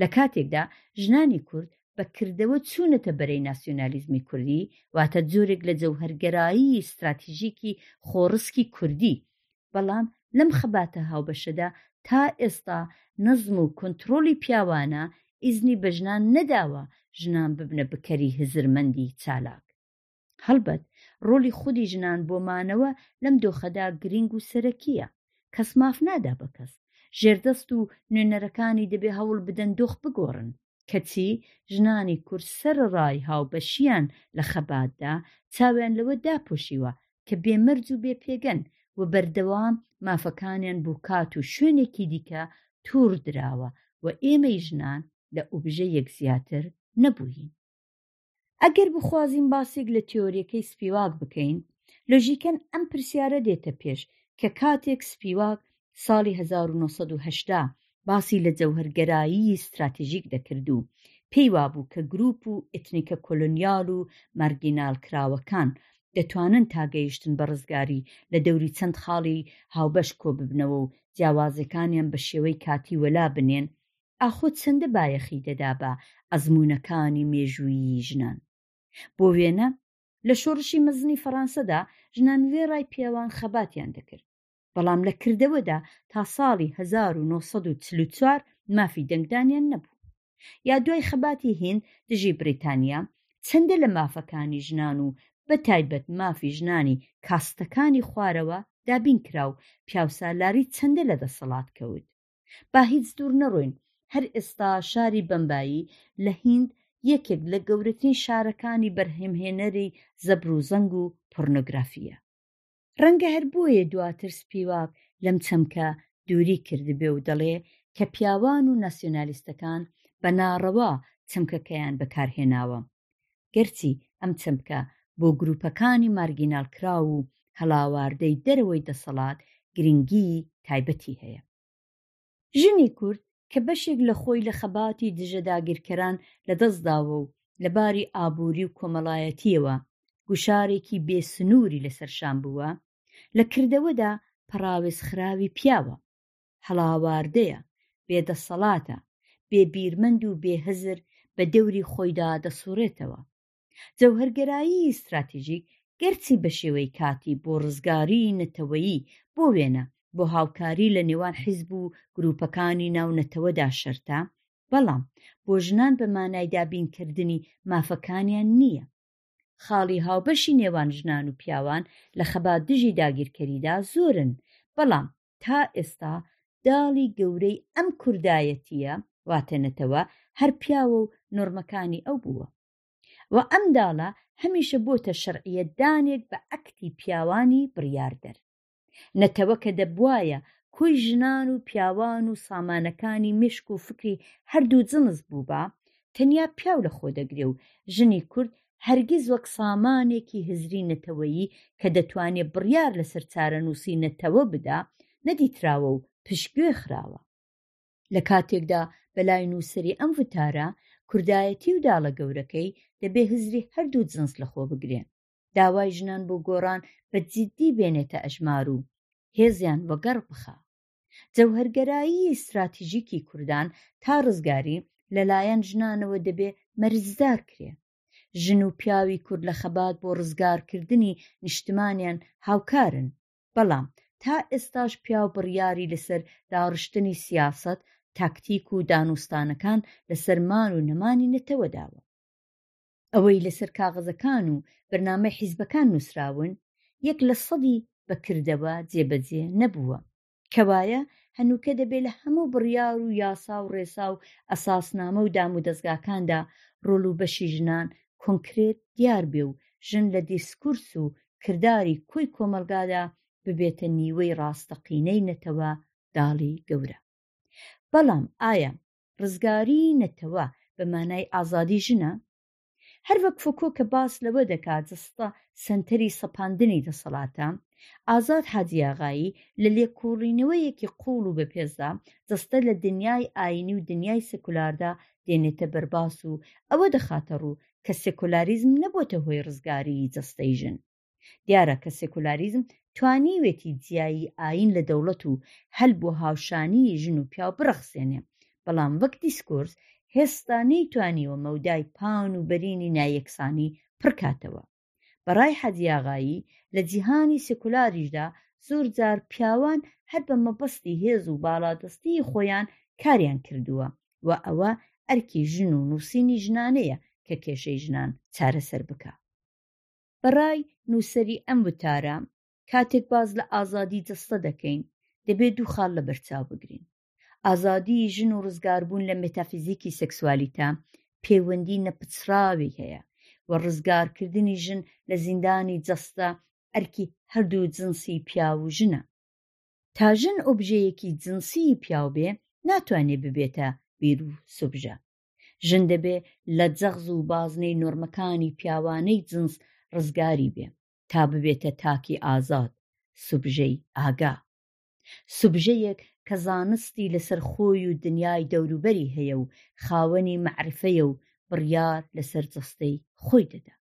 Speaker 1: لە کاتێکدا ژنانی کورد بە کردەوە چوونەتە بەرەی ناسیۆنالیزمی کوردی واتە جۆرێک لە جەوهەرگەرایی ستراتیژیکی خۆڕسکی کوردی بەڵام لەم خەباتە هاوبەشەدا تا ئێستا نەزم و کۆنترۆڵی پیاوانە ئیزنی بە ژنان نەداوە ژنان ببنە بکەری هزرمەندی چالاک. هەڵبەت ڕۆڵی خودی ژنان بۆ مانەوە لەم دۆخەدا گرینگ و سەرەکییە. کەس ماف نادا بە کەس. ژێردەست و نوێنەرەکانی دەبێ هەوڵ بدەن دۆخ بگۆڕن. کەچی ژنانی کورد سەرەڕای هاوبەشییان لە خەباتدا، چاویان لەوە داپۆشیوە کە بێ مەرج و بێ پێگەن و بەردەوام مافەکانیان بۆ کات و شوێنێکی دیکە تووڕ دراوە و ئێمەی ژنان لە ئوبژەیەک زیاتر نەبووین. ئەگەر بخوازین باسێک لە تیۆریەکەی سپیواک بکەین لۆژیکەن ئەم پرسیارە دێتە پێش کە کاتێک سپیواک ساڵی 1970 باسی لە جەوهرگەرایی ستراتژیک دەکرد و پێی وابوو کە گروپ و ئتنیکە کۆلۆنیال و مارگینال کراوەکان دەتوانن تاگەیشتن بە ڕزگاری لە دەوری چەند خاڵی هاوبەش کۆ ببنەوە و جیاوازەکانیان بە شێوەی کاتی وەلا بنێن ئاخۆ چەندە بایەخی دەدا بە ئەزموونەکانی مێژوویی ژنان؟ بۆ وێنە لە شۆڕشی مەزنی فەڕانسەدا ژنان وێڕای پیاوان خەباتیان دەکرد، بەڵام لە کردەوەدا تا ساڵی هەزار و نۆ سەد و چل و چوار مافی دەنگدانیان نەبوو. یا دوای خەباتی هیند دژی بریتانیا، چەندە لە مافەکانی ژنان و بە تایبەت مافی ژنانی کاستەکانی خوارەوە دابین کرا و پیاوسالاری چەندە لە دەسەڵات کەوت. با هیچ دوور نەڕۆین هەر ئێستا شاری بەمبایی لە هیند یەکێک لە گەورەترین شارەکانی بەرهێمهێنەری زەبر و زەنگ و پۆرنۆگرافیە ڕەنگە هەر بۆیە دواتر سپیواک لەم چەمکە دووری کردبێ و دەڵێ کە پیاوان و ناسیۆنالیستەکان بە ناڕەوا چەمکەکەیان بەکارهێناوە گەرچی ئەم چەمکە بۆ گرووپەکانی مارگینالکراو و هەڵاواردەی دەرەوەی دەسەڵات گرنگیی تایبەتی هەیە. ژنی کورد کە بەشێک لە خۆی لە خەباتی دژە داگیرکەران لەدەست داوە و لە باری ئابووری و کۆمەڵایەتییەوە گوشارێکی بێ سنووری لەسەر شان بووە، لە کردەوەدا پەڕاوێزخراوی پیاوە. هەڵاواردەیە، بێدەسەڵاتە، بێ بیرمەند و بێ هزر بە دەوری خۆیدا دەسوڕێتەوە. جەوهەرگەرایی ستراتیژیک گەرچی بە شێوەی کاتی بۆ ڕزگاری نەتەوەیی بۆ وێنە بۆ هاوکاری لە نێوان حیزب و گروپەکانی ناو نەتەوەدا شەرتە، بەڵام بۆ ژنان بە مانای دابینکردنی مافەکانیان نییە. خاڵی هاوبەشی نێوان ژنان و پیاوان لە خەبات دژی داگیرکەریدا زۆرن، بەڵام تا ئێستا داڵی گەورەی ئەم کوردایەتیە واتە نەتەوە هەر پیاوە و نۆرمەکانی ئەو بووە و ئەم داڵە هەمیشە بۆتە شەرعیە دانێک بە ئەکتی پیاوانی بڕیاردەر نەتەوە کە دەبواە کۆی ژنان و پیاوان و سامانەکانی مشک و فکری هەردوو جنس بووبا تەنیا پیاو لە خۆ دەگرێ و ژنی کورد هەرگیز وەک سامانێکی هزری نەتەوەیی کە دەتوانێ بڕیار لەسەر چارەنووسی نەتەوە بدا، نەدیتراوە و پشتگوێ خراوە. لە کاتێکدا بە لای نووسەری ئەم وتارە، کوردایەتی و داڵە گەورەکەی دەبێ هزری هەردوو جنس لەخۆ بگرێ، داوای ژنان بۆ گۆڕان بە جیددی بێنێتە ئەژمار و هێزیان وەگەڕ بخا. جەوهەرگەرایی ستراتیژیکی کوردان تا ڕزگاری لەلایەن ژنانەوە دەبێ مەرزدار کرێ ژن و پیاوی کورد لە خەبات بۆ ڕزگارکردنی نیشتمانیان هاوکارن بەڵام تا ئێستاش پیاو بڕیاری لەسەر داڕشتنی سیاسەت تاکتیک و دانوستانەکان لەسەر مان و نەمانی نەتەوە داوە ئەوەی لەسەر کاغەزەکان و بەرنامەی حیزبەکان نووسراون یەک لە سەدی بە کردەوە جێبەجێ نەبووە کەوایە هەنووکە دەبێ لە هەموو بڕیار و یاسا و ڕێسا و ئەساسنامە و دام و دەستگاکاندا ڕۆل و بەشی ژنان کۆنکرێت دیار بێ و ژن لە دیسکورس و کرداری کۆی کۆمەلگادا ببێتە نیوەی ڕاستەقینەی نەتەوە داڵی گەورە بەڵام ئایا ڕزگاری نەتەوە بە مانای ئازادی ژنە هەر وەک فکۆ کە باس لەوە دەکات جستە سنتەری سەپاندنی دەسەڵاتە ئازاد حاجیاغایی لە لێکۆڵینەوەیەکی قوڵ و بەپێزدا جستە لە دنیای ئاینی و دنیای سکولاردا دێنێتە بەرباس و ئەوە دەخاتە ڕوو کە سکولاریزم نەبووتە هۆی ڕزگاری جستەی ژن دیارە کە سێکۆلاریزم توانیوێتی جیایی ئایین لە دەوڵەت و هەل بۆ هاوشانیی ژن و پیاو بڕەخسێنێ، بەڵام وەک دیسکۆرس هێستا نەیتوانیوە مەودای پان و بەرینی نایەکسانی پڕ کاتەوە. بە ڕای حاجیاغایی لە جیهانی سێکۆلاریشدا زۆر جار پیاوان هەر بە مەبەستی هێز و باڵادەستیی خۆیان کاریان کردووە و ئەوە ئەرکی ژن و نووسینی ژنانەیە کە کێشەی ژنان چارەسەر بکا. بەڕای نووسەری ئەم وتارە کاتێک باز لە ئازادی جەستە دەکەین دەبێت دوو خاڵ لە بەرچاو بگرین ئازادی ژن و ڕزگاربوون لە مێتافیزیکی سەکسوالیتە پەیوەندی نەپچڕاوی هەیە و ڕزگارکردنی ژن لە زیندانی جەستە ئەرکی هەردوو جنسی پیاو و ژنە تا ژن ئۆبژەیەکی جنسی پیاو بێ ناتوانێ ببێتە بیر و سوبژە ژن دەبێ لە جەغز و بازنەی نۆرمەکانی پیاوانەی جنس ڕزگاری بێ تا ببێتە تاکی ئازاد، سوبژەی ئاگا. سوبژەیەک کە زانستی لەسەر خۆی و دنیای دەوروبەری هەیە و خاوەنی مەعریفەیە و بڕیار لەسەر جەستەی خۆی دەدا.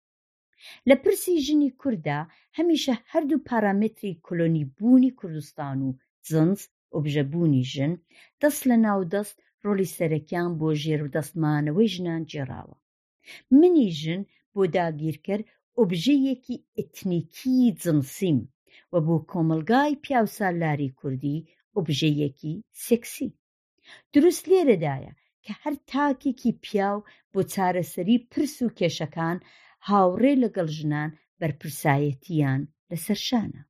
Speaker 1: لە پرسی ژنی کورددا هەمیشە هەردوو پارامتری کۆلۆنی بوونی کوردستان و زنس ئۆبژە بوونی ژن دەست لە ناو دەست ڕۆلی سەرەکیان بۆ ژێرودەستمانەوەی ژنان گێڕاوە منی ژن بۆ داگیرکەر ئۆبژەیەکی ئتنیکی جنسیم و بۆ کۆمەلگای پیاوسالاری کوردی ئۆبژەیەکی سێکسی دروست لێرەدایە کە هەر تاکێکی پیاو بۆ چارەسەری پرس و کێشەکان هاوڕێ لەگەڵ ژنان بەرپرسایەتیان لەسەر شانە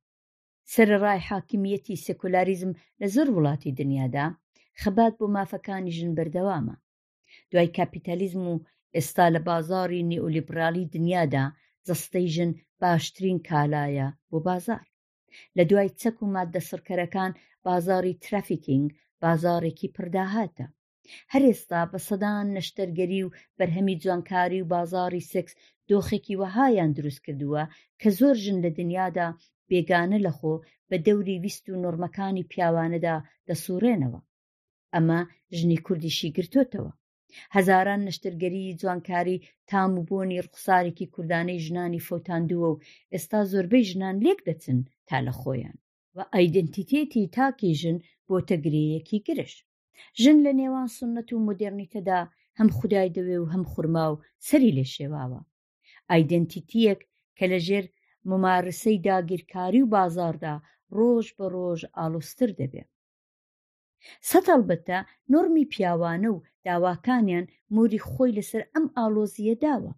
Speaker 1: سەرڕای حاکمیەتی سکولاریزم لە زۆر وڵاتی دنیادا خەبات بۆ مافەکانی ژن بەردەوامە دوای کاپیتالیزم و ئێستا لە بازاری نیئولیبرالی دنیادا جەستەی ژن باشترین کالایە بۆ بازار لە دوای چەک و ماددە سڕکەرەکان بازاڕی ترافیکینگ بازاڕێکی پڕداهاتە هەرێستا بە سەدان نەشتەرگەری و بەرهەمی جوانکاری و بازاڕی سکس دۆخێکی وەهایان دروست کردووە کە زۆر ژن لە دنیادا بێگانە لەخۆ بە دەوری ویست و نۆرمەکانی پیاوانەدا دەسوڕێنەوە ئەمە ژنی کوردیشی گرتۆتەوە هەزاران نەشتەرگەری جوانکاری تام و بۆنی ڕوخسارێکی کوردانەی ژنانی فەوتاندووە و ئێستا زۆربەی ژنان لێک دەچن تا لە خۆیان و ئایدنتیتێتی تاکی ژن بۆتە گرێیەکی گرژ ژن لە نێوان سنەت و مۆدێرنیتەدا هەم خودای دەوێ و هەم خورما و سەری لێ شێواوە ئایدنتیتیەک کە لە ژێر ممارسەی داگیرکاری و بازاردا ڕۆژ بە ڕۆژ ئالۆستر دەبێ سەد هەڵبەتە نۆڕمی پیاوانە و داواکانیان موری خۆی لەسەر ئەم ئاڵۆزیە داوە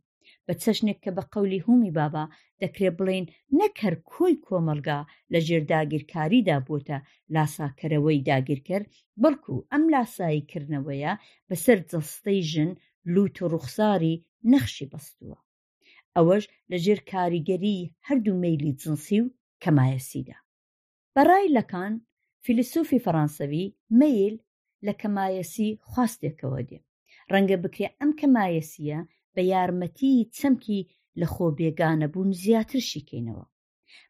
Speaker 1: بە چەشنێک کە بە قەولی هومی بابا دەکرێ بڵین نەک هەر کۆی کۆمەلگا لە ژێر داگیرکاریدا بووتە لاساکەرەوەی داگیرکەر بەڵکو ئەم لاسایی کردنەوەیە بەسەر جەستەی ژن لوت و ڕوخساری نەخشی بەستووە ئەوەش لە ژێر کاریگەری هەردوو میلی جنسی و کەمایەسیدا بە ڕای لەکان فیلسوفی فەڕانسەوی مەیل لە کەمایەسی خواستێکەوە دێ. ڕەنگە بکرێ ئەم کەمایەسییە بە یارمەتیی چەمکی لە خۆ بێگانە بوون زیاتر شی کەینەوە.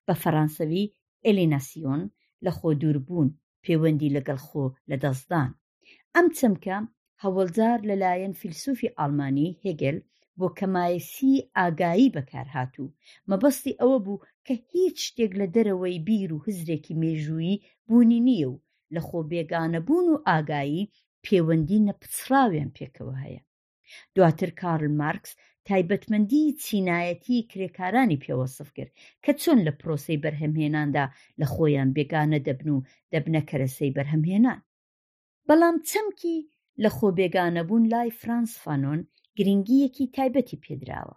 Speaker 1: بە فەڕانسەوی ئێلیناسیۆن لە خۆ دوور بوون، پێوەندی لەگەڵ خۆ لە دەستدان. ئەم چەمکە هەوڵدار لەلایەن فیلسوفی ئاڵمانی هێگل بۆ کەمایەسی ئاگایی بەکارهات و مەبەستی ئەوە بوو کە هیچ شتێک لە دەرەوەی بیر و هزرێکی مێژوویی بوونی نییە و لە خۆ بێگانەبوون و ئاگایی پێوەندی نەپچڕاویان پێکەوە هەیە دواتر کارل مارکس تایبەتمەندی چینایەتی کرێکارانی پێوەسف کرد کە چۆن لە پرۆسی بەرهەمهێناندا لە خۆیان بێگانە دەبن و دەبنە کەرەسەی بەرهەمهێنان بەڵام چەمکی لە خۆ بێگانەبوون لای فرانس فانۆن گرنگییەکی تایبەتی پێدراوە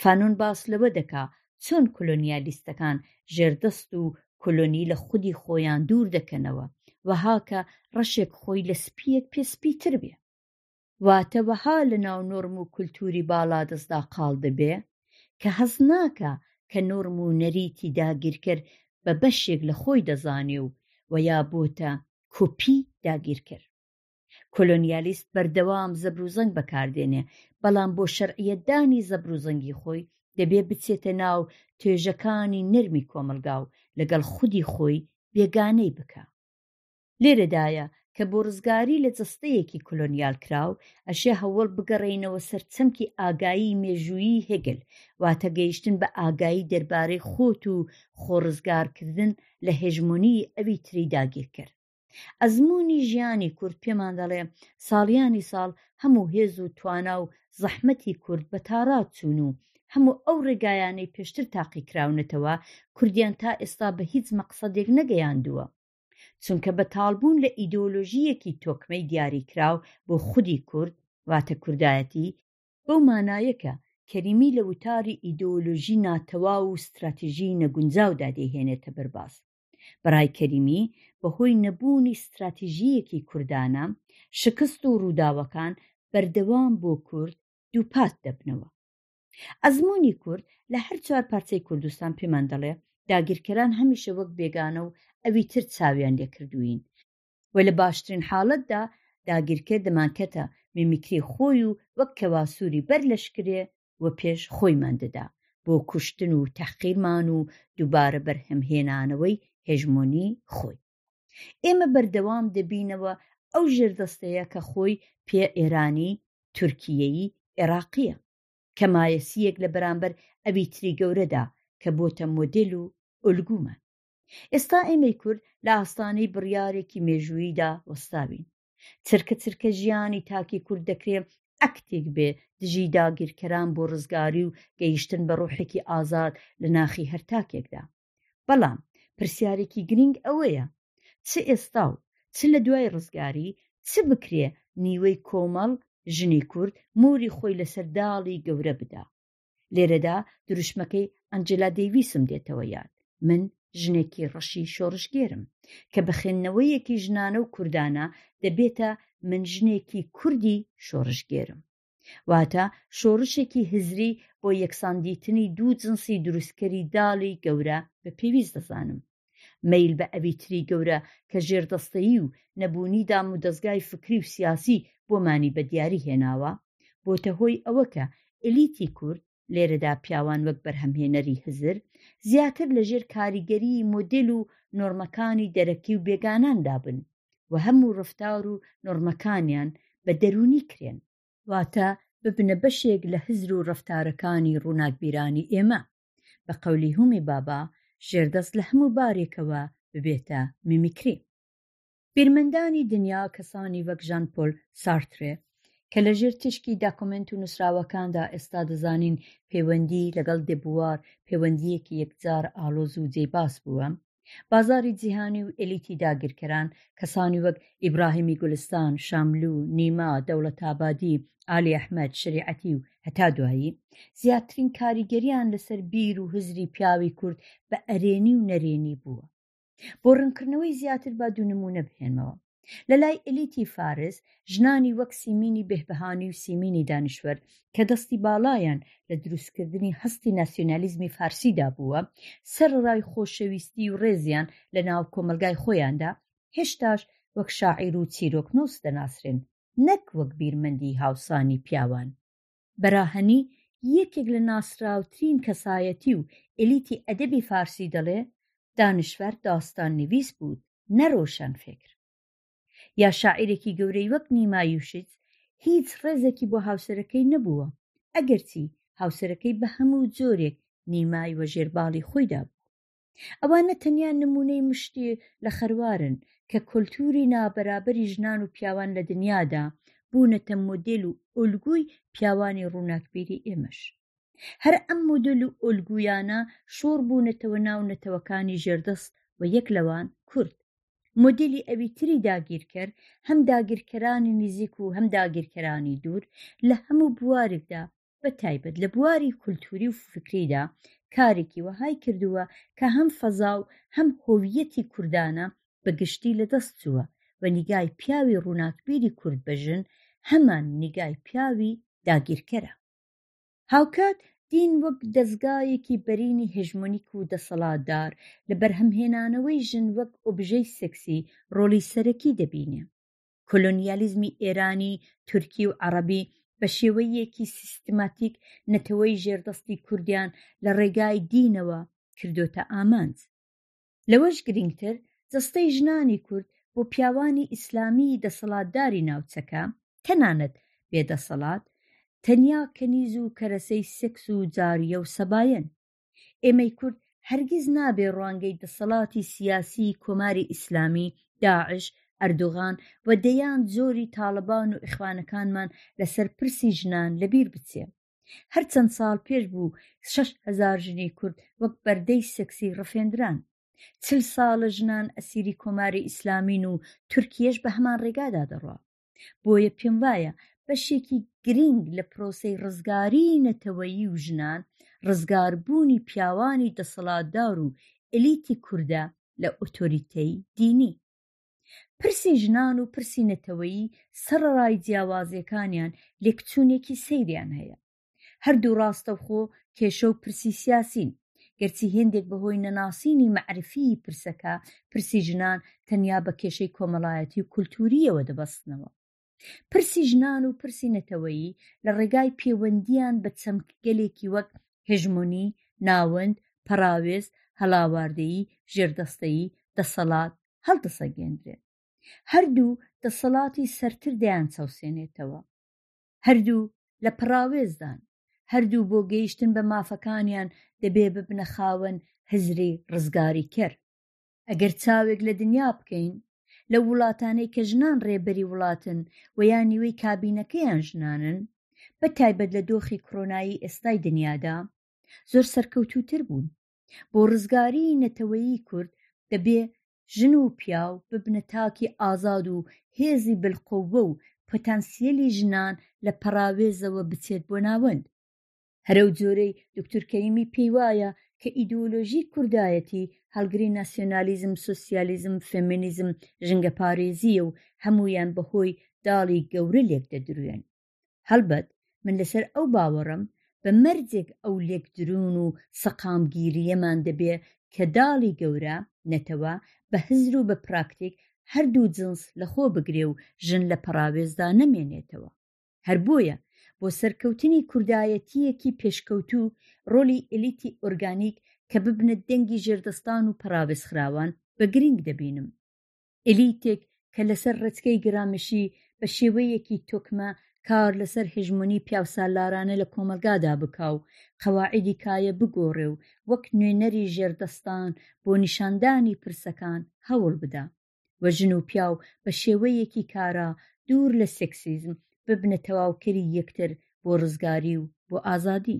Speaker 1: فانۆن باس لەوە دەکا چۆن کلۆنیالیستەکان ژێردەست و کلۆنی لە خودی خۆیان دوور دەکەنەوە وەهاکە ڕەشێک خۆی لە سپیەک پێسپیتر بێ واتە وەها لە ناو نۆرم و کولتووری باڵادەستدا قاڵ دەبێ کە هەست ناکا کە نۆرم و نەریتی داگیرکەر بە بەشێک لە خۆی دەزانێ و و یا بۆتە کۆپی داگیرکەر. کۆلۆنیالیست بەردەوام زەبروزەنگ بەکار دێنێ، بەڵام بۆ شەرعیەتدانی زەبروزەنگی خۆی دەبێ بچێتە ناو توێژەکانی نەرمی کۆمەڵگا و لەگەڵ خودی خۆی بێگانەی بکا. لێرەدایە کە بۆ ڕزگاری لە جەستەیەکی کلۆنیالکراو ئەشێ هەوڵ بگەڕێینەوە سەر چەمکی ئاگایی مێژوویی هێگل واتە گەیشتن بە ئاگایی دەربارەی خۆت و خۆڕزگارکردن لە هێژمۆنی ئەوی تری داگیرکەر ئەزمموی ژیانی کورد پێمان دەڵێ ساڵیانی ساڵ هەموو هێز و توانا و زەحمەتی کورد بە تاڕات چوون و هەموو ئەو ڕێگایانەی پێشتر تاقیکراونەتەوە کوردیان تا ئێستا بە هیچ مەقصدێک نەگەیاندووە چونکە بەتاڵبوون لە ئیدۆلۆژییەکی تۆکمەی دیاریکراو بۆ خودی کورد، واتە کوردایەتی، بەو مانایە کە کەریمی لە وتاری ئیدۆلۆژی ناتەواو و ستراتیژیی نەگونجاودا دەیهێنێتە بەر باس. بە ڕای کەریمی، بە هۆی نەبوونی ستراتیژییەکی کوردانە، شکست و ڕووداوەکان بەردەوام بۆ کورد دووپات دەبنەوە. ئەزموونی کورد لە هەر چوار پارچەی کوردستان پێمان دەڵێ داگیرکەران هەمیشە وەک بێگانە و ئەوی تر چاویان لێکردووین و لە باشترین حاڵەتدا داگیرکە دەمانکەتە میمیکری خۆی و وەک کەواسووری بەر لەشکرێ و پێش خۆیمان دەدا بۆ کوشتن و تەحقیرمان و دووبارە بەرهەمهێنانەوەی هێژمۆنی خۆی ئێمە بەردەوام دەبینەوە ئەو ژێردەستەیە کە خۆی پێ ئێرانی تورکیەیی عێراقیە کە مایەسیەک لە بەرامبەر ئەوی تری گەورەدا کە بۆتە مۆدل و ئۆلگومان ئێستا ئێمەی کورد لە ئاستانەی بڕیارێکی مێژووییدا وەستاوین چرکە چرکە ژیانی تاکی کورد دەکرێ ئەکتێک بێ دژی داگیرکەران بۆ ڕزگاری و گەیشتن بە ڕۆحێکی ئازاد لە ناخی هەرتاکێکدا بەڵام پرسیارێکی گرنگ ئەوەیە چ ئێستا و چ لە دوای ڕزگاری چ بکرێ نیوەی کۆمەڵ ژنی کورد موری خۆی لەسەر داڵی گەورە بدا لێرەدا دروشمەکەی ئەنجلا دەیویسم دێتەوە یاد من ژنێکی ڕەشی شۆڕشگێرم کە بە خوێندنەوەیەکی ژنانە و کوردانە دەبێتە من ژنێکی کوردی شۆڕشگێرم واتە شۆڕشێکی هزری بۆ یەکساندیتنی دوو جنسی دروستکەری داڵی گەورە بە پێویست دەزانم مەیل بە ئەوی تری گەورە کە ژێردەستەیی و نەبوونی دام و دەستگای فکری و سیاسی بۆمانی بە دیاری هێناوە بۆتە هۆی ئەوە کە ئلیتی کورد لێرەدا پیاوان وەک بەرهەمهێنەری هزر زیاتر لەژێر کاریگەری مۆدل و نۆرمەکانی دەرەکی و بێگاناندا بن و هەموو ڕفتار و نۆرمەکانیان بە دەرونی کرێن واتە ببنە بەشێک لە هزر و ڕفتارەکانی ڕووناکبیرانی ئێمە بە قەولی هومی بابا ژێردەست لە هەموو بارێکەوە ببێتە میمیکری. بیرمەندانی دنیا کەسانی وەک ژان پۆل سارترێ کە لە ژێر تیشکی داکۆمێنت و نووسراوەکاندا ئێستا دەزانین پێوەندی لەگەڵ دێبوار پێوەندییەکی یەکجار ئاڵۆز و جێی باس بووە بازاری جیهانی و ئەلیتی داگیرکەران کەسانی وەک ئیبراهیمی گولستان شاملو نیما دەوڵەتابادی ئالی ئەحمد شریعەتی و هەتا دوایی زیاترین کاریگەریان لەسەر بیر و هزری پیاوی کورد بە ئەرێنی و نەرێنی بووە بۆ ڕنکردنەوەی زیاتر با دوو نموونە بهێنمەوە لە لای ئەلیتی فارس ژنانی وەک سیمینی بهبهانی و سیمینی دانیشوەر کە دەستی باڵایان لە دروستکردنی هەستی ناسیۆنالیزمی فارسیدا بووە سەرڕای خۆشەویستی و ڕێزیان لە ناو کۆمەلگای خۆیاندا هێشتاش وەک شاعیر و چیرۆکنووس دەناسرێن نەک وەک بیرمەندی هاوسانی پیاوان بەراهەنی یەکێک لە ناسراوترین کەسایەتی و ئێلیتی ئەدەبی فارسی دەڵێ، دانشوەر داستان نویس بوود نە رۆشەن فێکر. یا شاعیرێکی گەورەی وەک نیما یوشیتز هیچ ڕێزەکی بۆ هاوسەرەکەی نەبووە، ئەگەرچی هاوسەرەکەی بە هەموو جۆرێک نیمای وەژێر باڵی خۆیدا بوو. ئەوانە تەنیا نموونەی مشتی لە خەروارن کە کولتووری نابەرابەری ژنان و پیاوان لە دنیادا بوونەتە مۆدێل و ئۆلگووی پیاوانی ڕووناکبیری ئێمەش هەر ئەم مۆدل و ئۆلگویانە شۆڕ بوونەتەوە ناو نەتەوەکانی ژێردەست و یەک لەوان کورد مۆدلی ئەوی تری داگیرکەر هەم داگیرکەرانی نزیک و هەم داگیرکەرانی دوور لە هەموو بوارێکدا بە تایبەت لە بواری کولتووری و فکریدا کارێکی وەهای کردووە کە هەم فەزا و هەم هۆویەتی کوردانە بە گشتی لە دەست چووە و نیگای پیاوی ڕووناکبیری کورد بە ژن هەمان نیگای پیاوی داگیرکەرە هاوکات دین وەک دەزگایەکی بەرینی هژمونیک و دەسەڵاتدار لە بەرهەمهێنانەوەی ژن وەک ئۆبژەی سکسی ڕۆلی سەرەکی دەبینێ کۆلۆنیالیزمی ئێرانی تورکی و عەڕەبی بە شێوەیەکی سیستماتیک نەتەوەی ژێردەستی کوردیان لە ڕێگای دینەوە کردوتە ئامانج لەوەش گرنگتر جستەی ژنانی کورد بۆ پیاوانی ئیسلامی دەسەڵاتداری ناوچەکە تەنانەت بێدەسەڵات تەنیا کەنیز و کەرەسەی سێکس و جاریە و سەبایەن ئێمەی کورد هەرگیز نابێ ڕوانگەی دەسەڵاتی سیاسی کۆماری ئیسلامی داعش ئەردوغان و دەیان جۆری تاالبان و ئیخوانەکانمان لەسەر پرسی ژنان لەبیر بچێ هەر چەند ساڵ پێش بوو شش هزار ژنی کورد وەک بەردەی سەکسی ڕفێندران چل ساڵە ژنان ئەسیری کۆماری ئیسلامین و تورکیەش بە هەمان ڕێگادا دەڕوا بۆیە پێم وایە بەشێکی گرنگ لە پرۆسەی ڕزگاری نەتەوەیی و ژنان ڕزگاربوونی پیاوانی دەسەڵاتدار و ئەلیتی کوردە لە ئۆتۆریتەی دینی پرسی ژنان و پرسی نەتەوەیی سەرڕای جیاوازیەکانیان لێکچوونێکی سەیریان هەیە هەردوو ڕاستەوخۆ کێشە و پرسی سیاسین، گەرچی هێندێک بەهۆی نەناسینی مەعریفیی پرسەکە، پرسی ژنان تەنیا بە کێشەی کۆمەڵایەتی و کولتوورییەوە دەبەستنەوە. پرسی ژنان و پرسی نەتەوەیی لە ڕێگای پێوەندییان بە چەمکگەلێکی وەک هێژمۆنی، ناوەند، پەڕاوێز، هەڵاواردەیی، ژێردەستەیی، دەسەڵات، هەڵدەسەنگێندرێن. هەردوو دەسەڵاتی سەرتر دەیانچەوسێنێتەوە. هەردوو لە پەڕاوێزدان هەردوو بۆ گەیشتن بە مافەکانیان دەبێ ببنە خاوەن هزری ڕزگاریکەر ئەگەر چاوێک لە دنیا بکەین لە وڵاتانەی کە ژنان ڕێبەری وڵاتن و یا نیوەی کابینەکەیان ژنانن بە تایبەت لە دۆخی کڕۆنایی ئێستای دنیادا زۆر سەرکەوتوتر بوون بۆ ڕزگاری نەتەوەیی کورد دەبێ ژن و پیاو ببنە تاکی ئازاد و هێزی بالقوە و پۆتانسیەلی ژنان لە پەڕاوێزەوە بچێت بۆ ناوەند هەرەو جۆرەی دکتور کەریمی پێی وایە کە ئیدۆلۆژی کوردایەتی هەڵگری ناسیۆنالیزم سوسیالیزم فێمینیزم ژنگەپارێزییە و هەموویان بەهۆی داڵی گەورە لێک دەدروێن هەڵبەت من لەسەر ئەو باوەڕەم بە مەرجێک ئەو لێک درون و سەقامگیریەمان دەبێ کە داڵی گەورە، نەتەوە، بە هزر و بە پراکتیک هەردوو جنس لە خۆ بگرێ و ژن لە پەڕاوێزدا نەمێنێتەوە. هەر بۆیە بۆ سەرکەوتنی کوردایەتییەکی پێشکەوتوو ڕۆلی ئێلیتی ئۆرگانیک کە ببنە دەنگی ژێردەستان و پەڕاوێزخراوان بە گرینگ دەبینم. ئێلیتێک کە لەسەر ڕێچکەی گرامشی بە شێوەیەکی تۆکمە کار لەسەر هژمونی پیاوسالارانە لە کۆمەلگادا بکا و قەواعیدی کایە بگۆڕێ و وەک نوێنەری ژێردەستان بۆ نیشاندانی پرسەکان هەوڵ بدا و ژن و پیاو بە شێوەیەکی کارا دوور لە سێکسیزم ببنە تەواوکەری یەکتر بۆ ڕزگاری و بۆ ئازادی.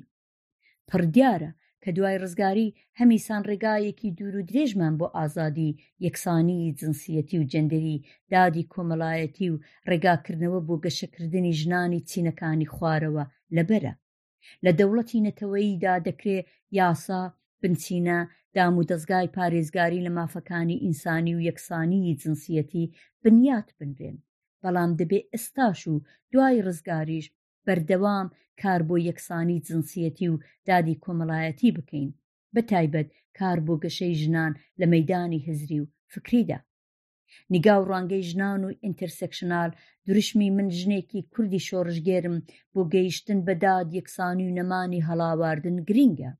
Speaker 1: پڕدیارە کە دوای ڕزگاری هەمیسان ڕێگایەکی دوور و درێژمان بۆ ئازادی یەکسانی جنسیەتی و جەندەری دادی کۆمەڵایەتی و ڕێگاکردنەوە بۆ گەشەکردنی ژنانی چینەکانی خوارەوە لەبەرە لە دەوڵەتی نەتەوەییدا دەکرێ یاسا بنچینە دام و دەستگای پارێزگاری لە مافەکانی ئینسانی و یەکسانی جنسیەتی بنیات بنرێن بەڵام دەبێ ئێستاش و دوای ڕزگاریش بەردەوام کار بۆ یەکسانی جنسیەتی و دادی کۆمەڵایەتی بکەین بە تایبەت کار بۆ گەشەی ژنان لە مەدانی هزری و فکریدا نیگا و ڕانگەی ژنان و ئینتەرسەکشنال دروشمی من ژنێکی کوردی شۆڕشگێرم بۆ گەیشتن بە داد یەکسانی و نەمانی هەڵاواردن گرینگە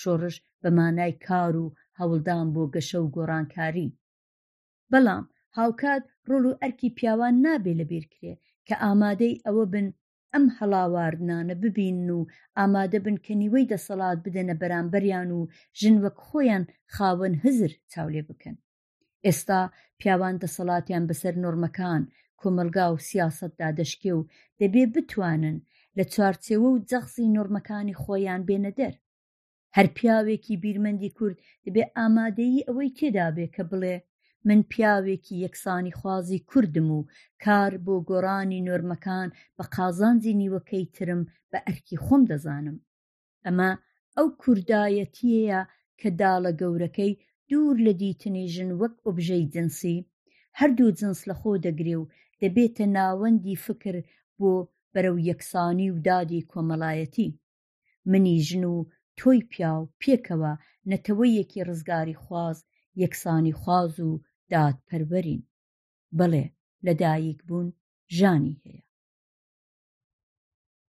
Speaker 1: شۆڕش بە مانای کار و هەوڵدان بۆ گەشە و گۆڕانکاری بەڵام هاوکات ڕۆڵ و ئەرکی پیاوان نابێ لەبیر کرێ کە ئامادەی ئەوە بن ئەم هەڵاواردنانە ببینن و ئامادە بن کە نیوەی دەسەڵات بدەنە بەرامبەریان و ژن وەک خۆیان خاوەن هزر چاولێ بکەن. ئێستا پیاوان دەسەڵاتیان بەسەر نۆڕمەکان، کۆمەڵگا و سیاسەتدا دەشکێ و دەبێ بتوانن لە چوارچێوە و جەغزی نۆڕمەکانی خۆیان بێنە دەر. هەر پیاوێکی بیرمەندی کورد دەبێ ئامادەیی ئەوەی تێدا بێ کە بڵێ من پیاوێکی یەکسانی خوازی کوردم و کار بۆ گۆڕانی نۆرمەکان بە قازانجی نیوەکەی ترم بە ئەرکی خۆم دەزانم ئەمە ئەو کوردایەتیەیە کە داڵە گەورەکەی دوور لە دیتنی ژن وەک ئۆبژەی جنسی هەردوو جنس لە خۆ دەگرێ و دەبێتە ناوەندی فکر بۆ بەرەو یەکسانی و دادی کۆمەڵایەتی منی ژن و تۆی پیاو پێکەوە نەتەوەیەکی ڕزگاریخواز، یەکسانیخواز و دادپەروەرین. بەڵێ، لەدایکبوون ژانی هەیە.